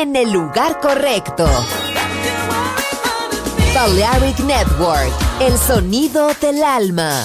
En el lugar correcto. Balearic Network, el sonido del alma.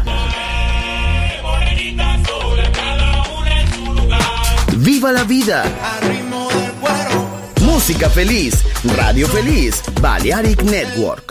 ¡Viva la vida! Música feliz, radio feliz, Balearic Network.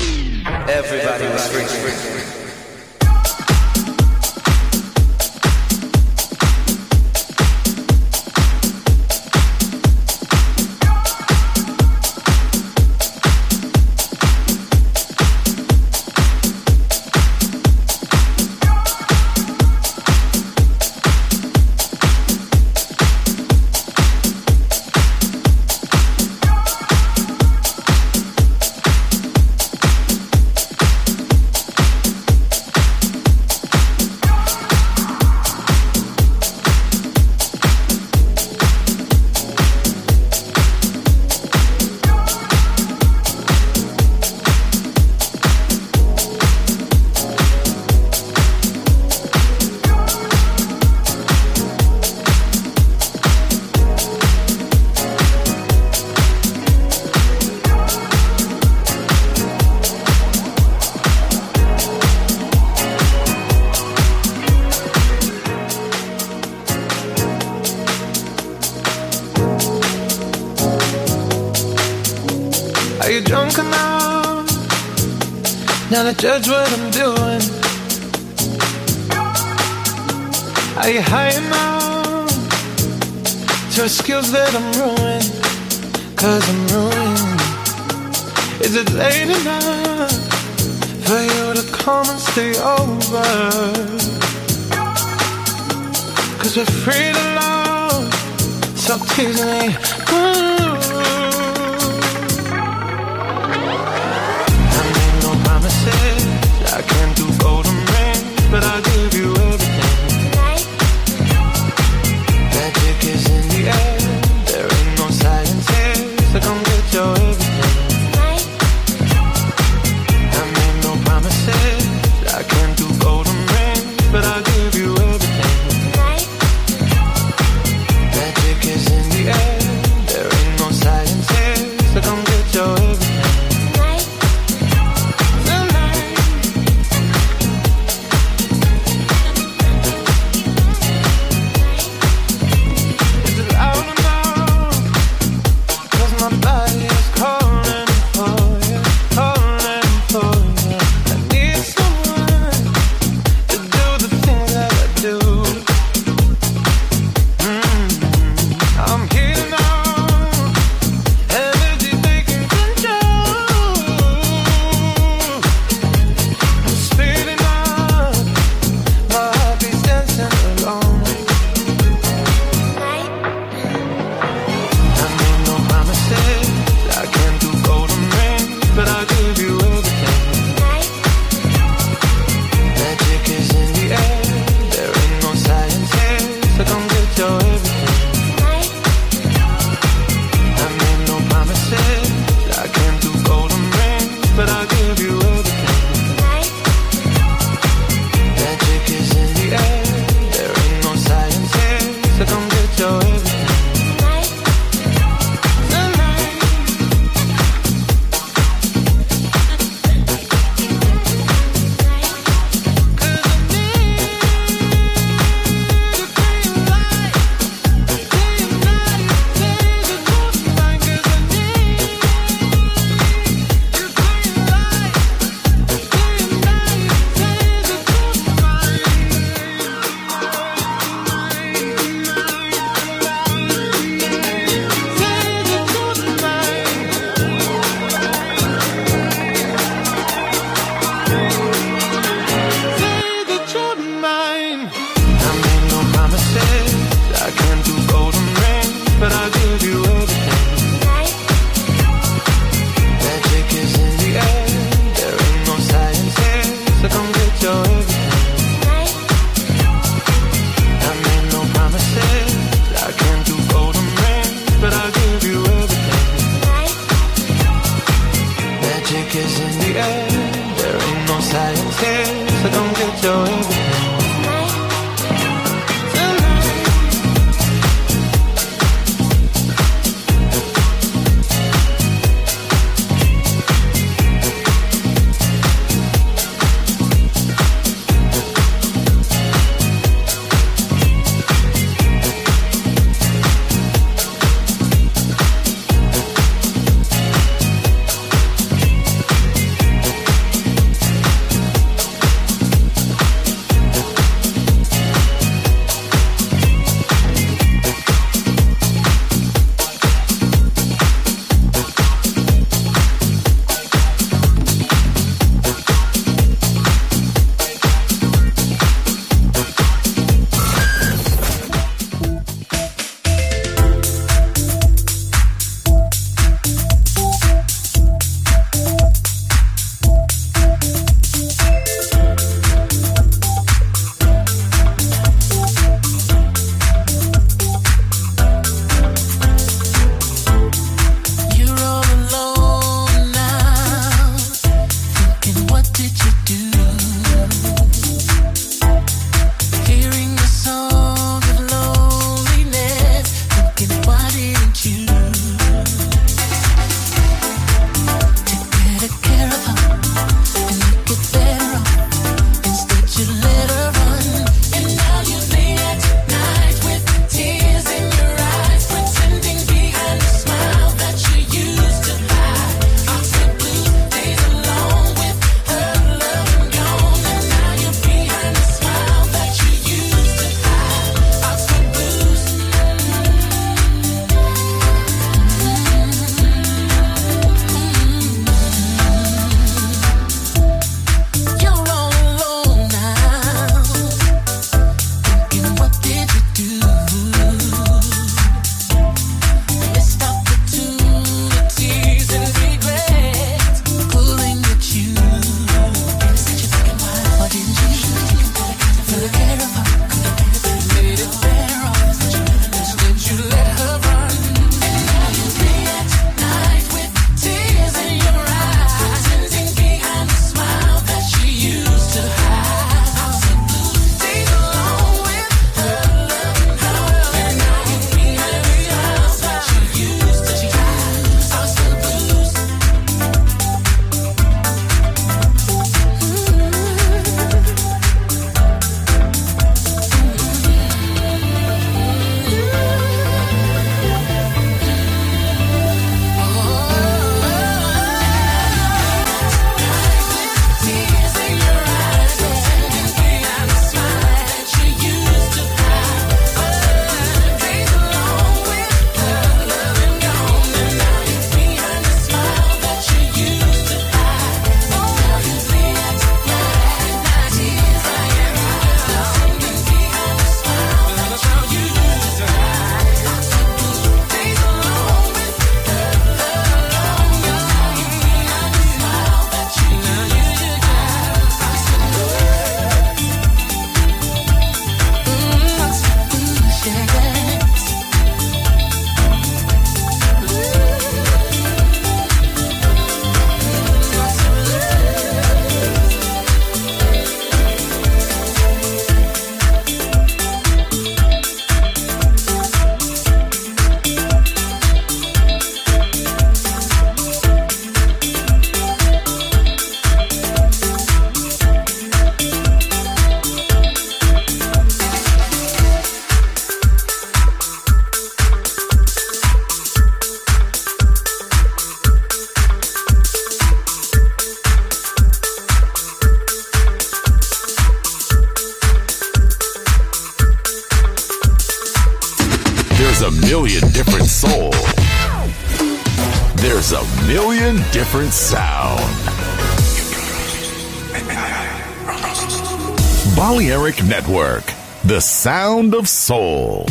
Of soul.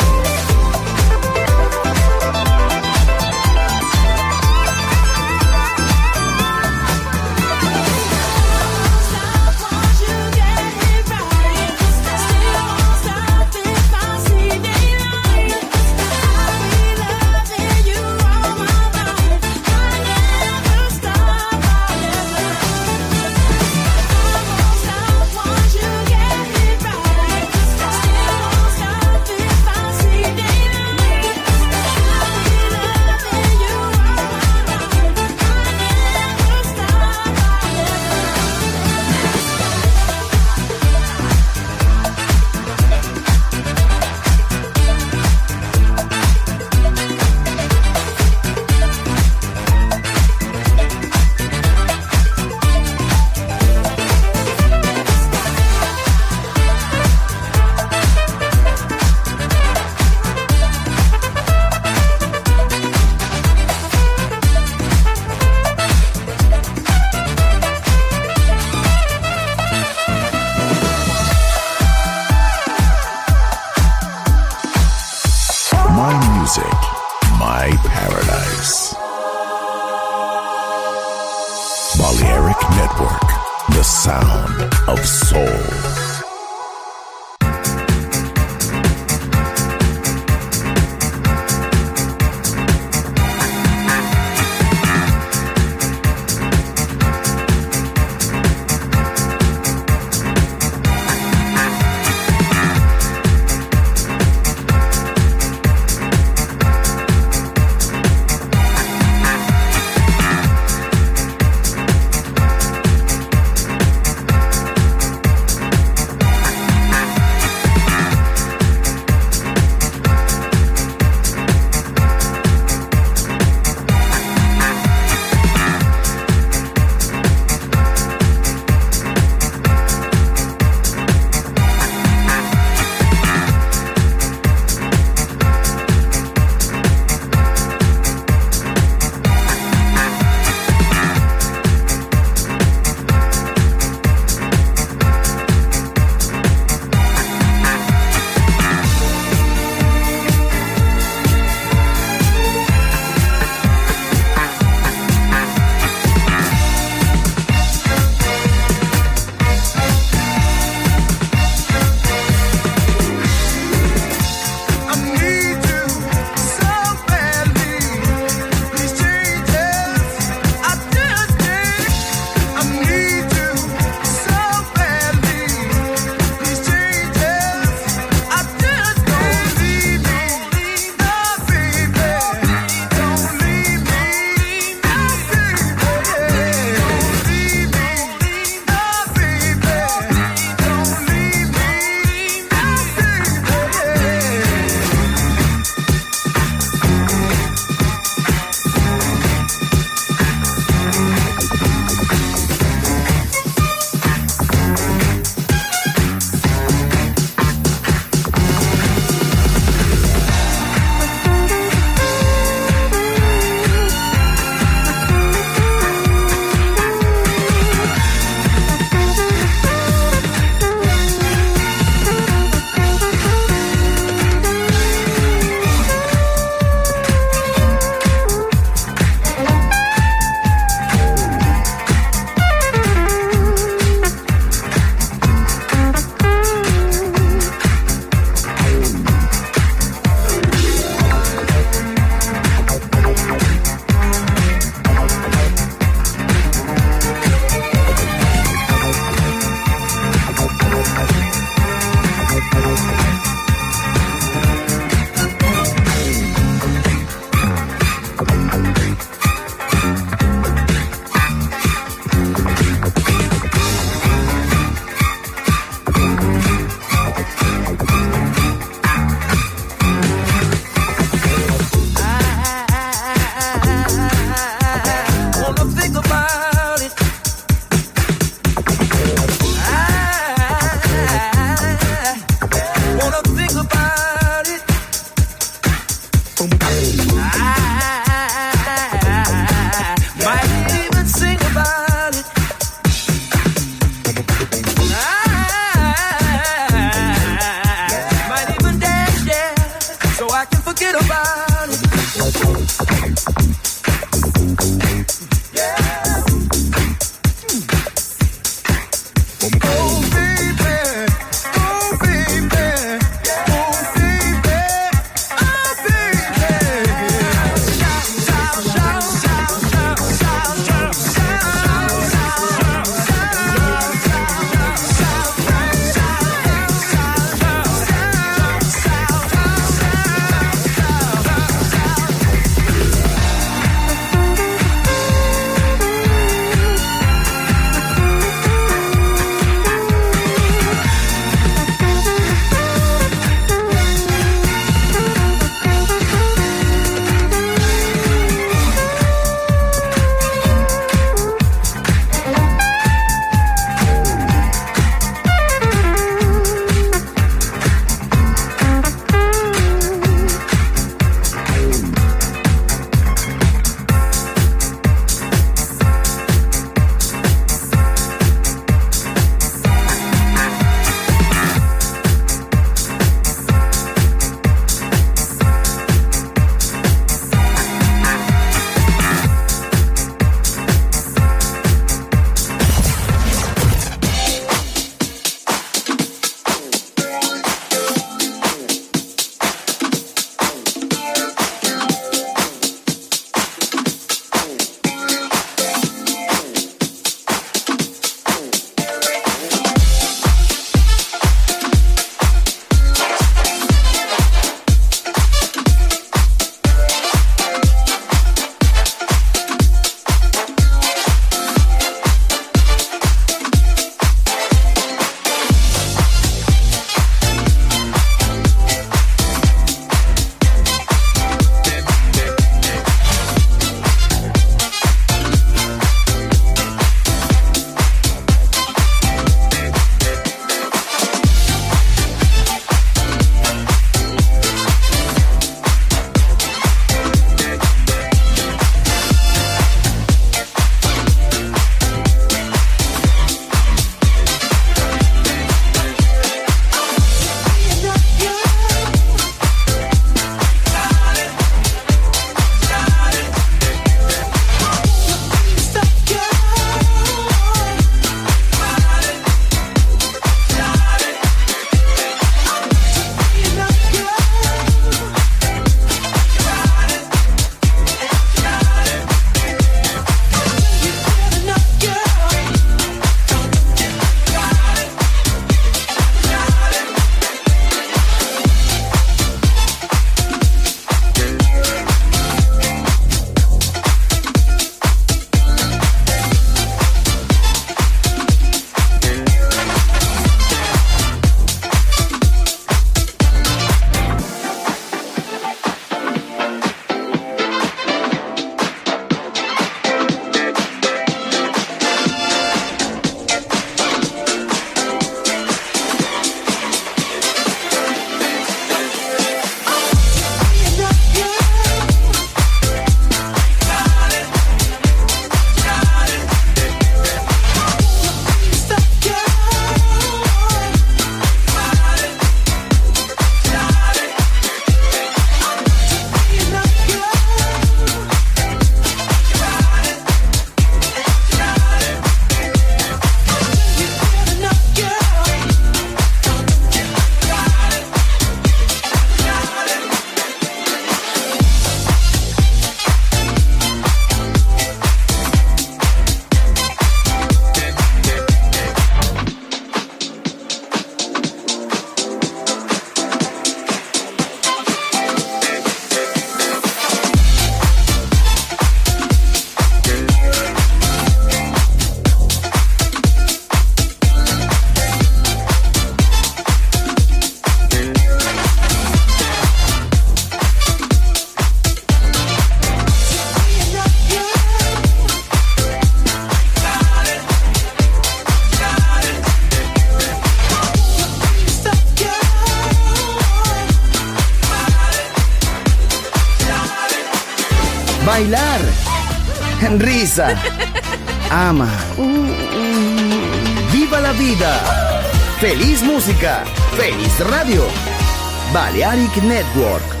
Balearic Network.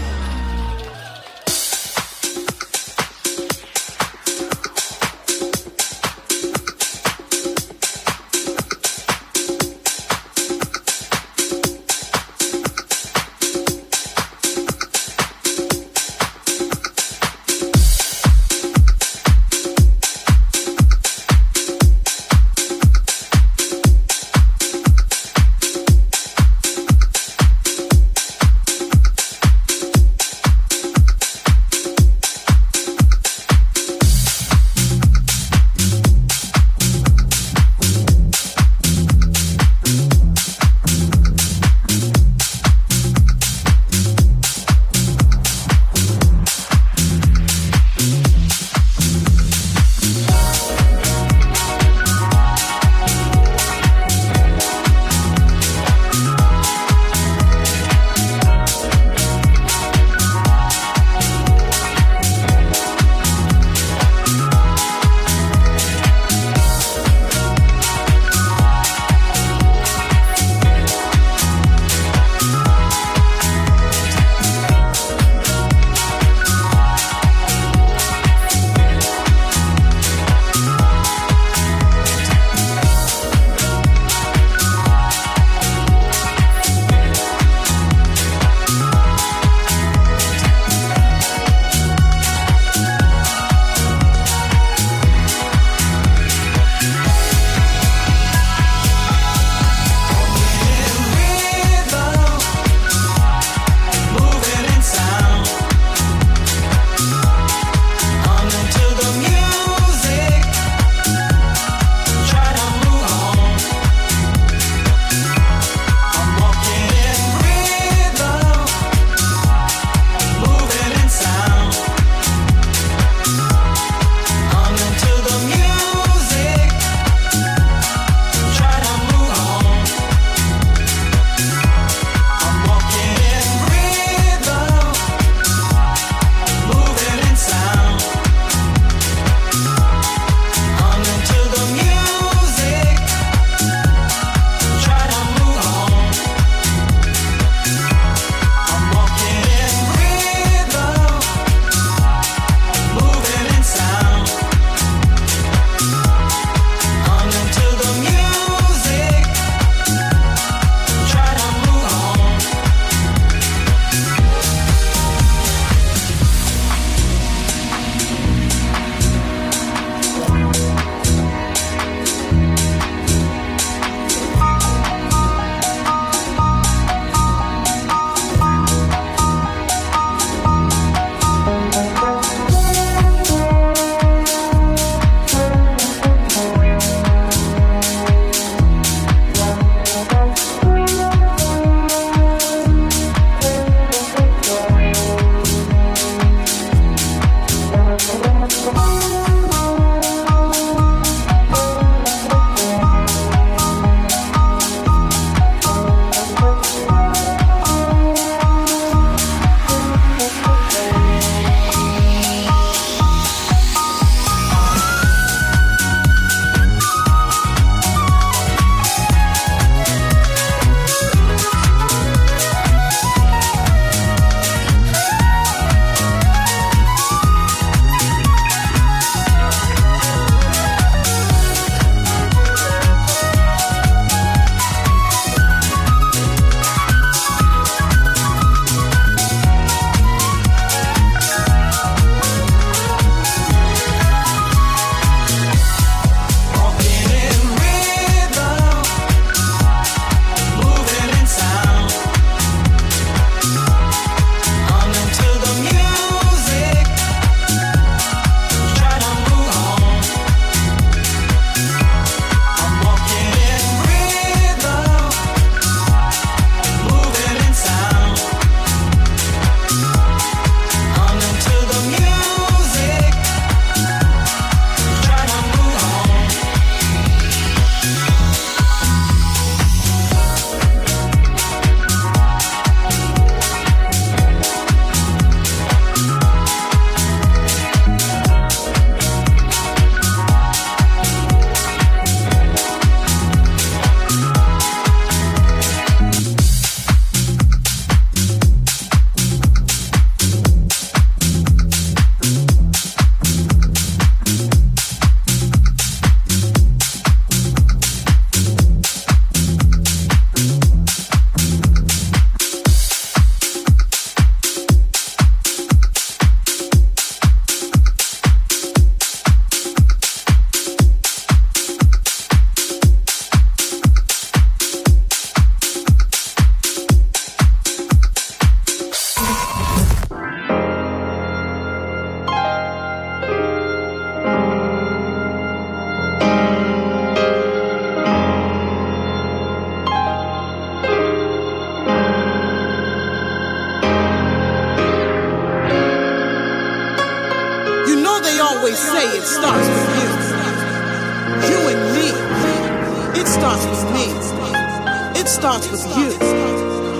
Starts with you.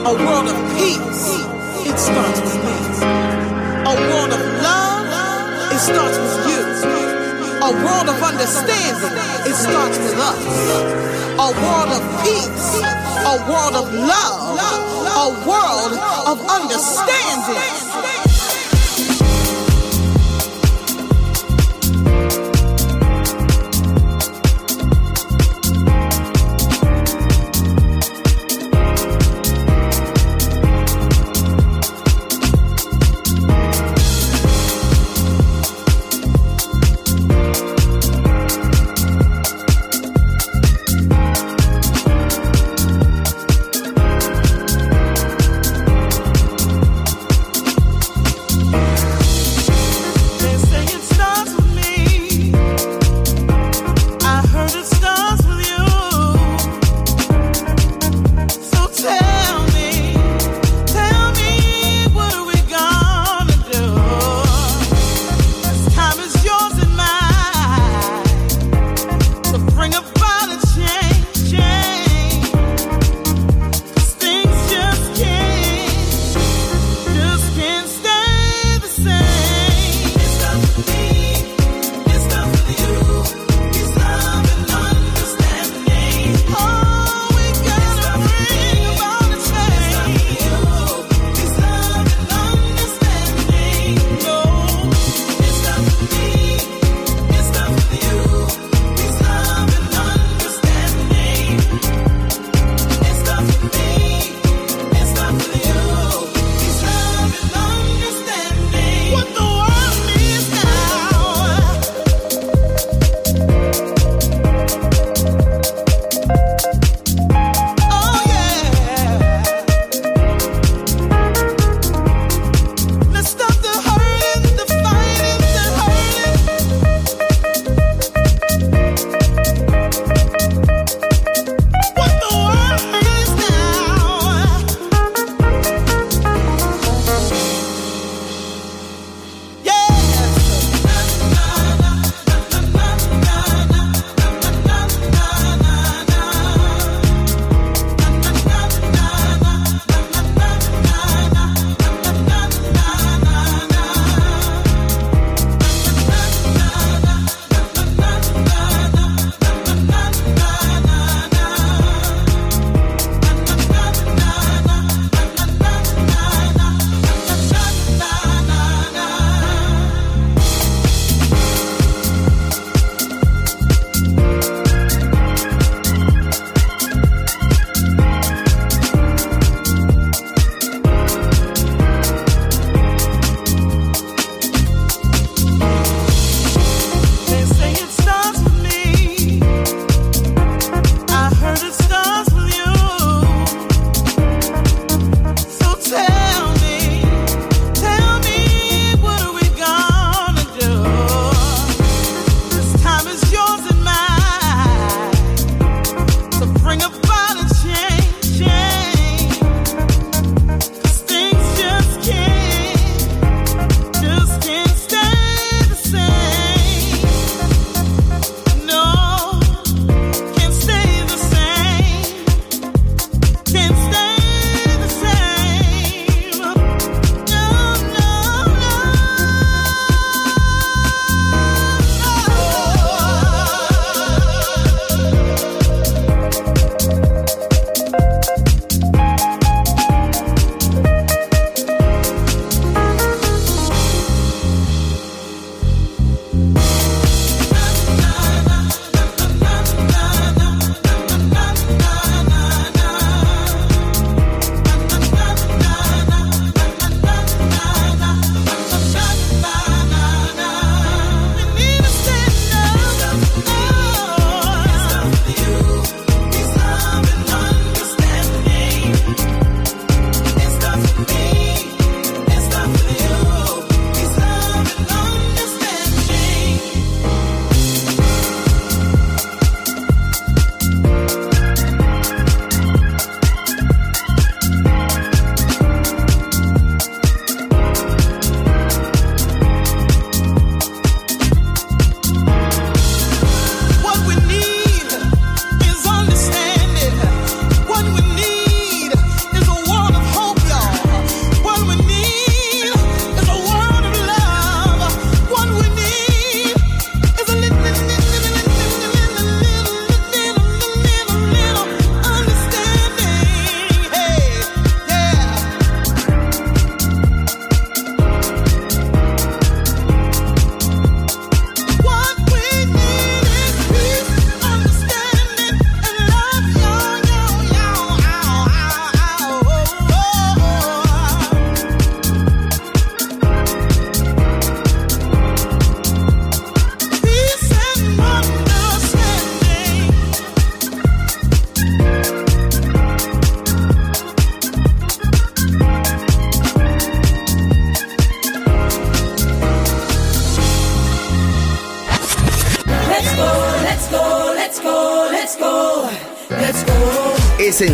A world of peace. It starts with me. A world of love. It starts with you. A world of understanding. It starts with us. A world of peace. A world of love. A world of understanding.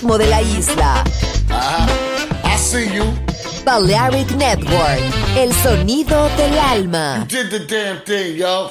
Ritmo de la isla. I see you. Balearic Network, el sonido del alma. You did the damn thing, yo.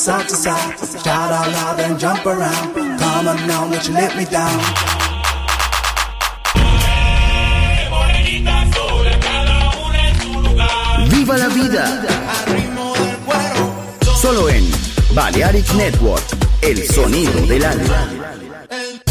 side to side. Shout out loud and jump around. Come on now, won't you let me down?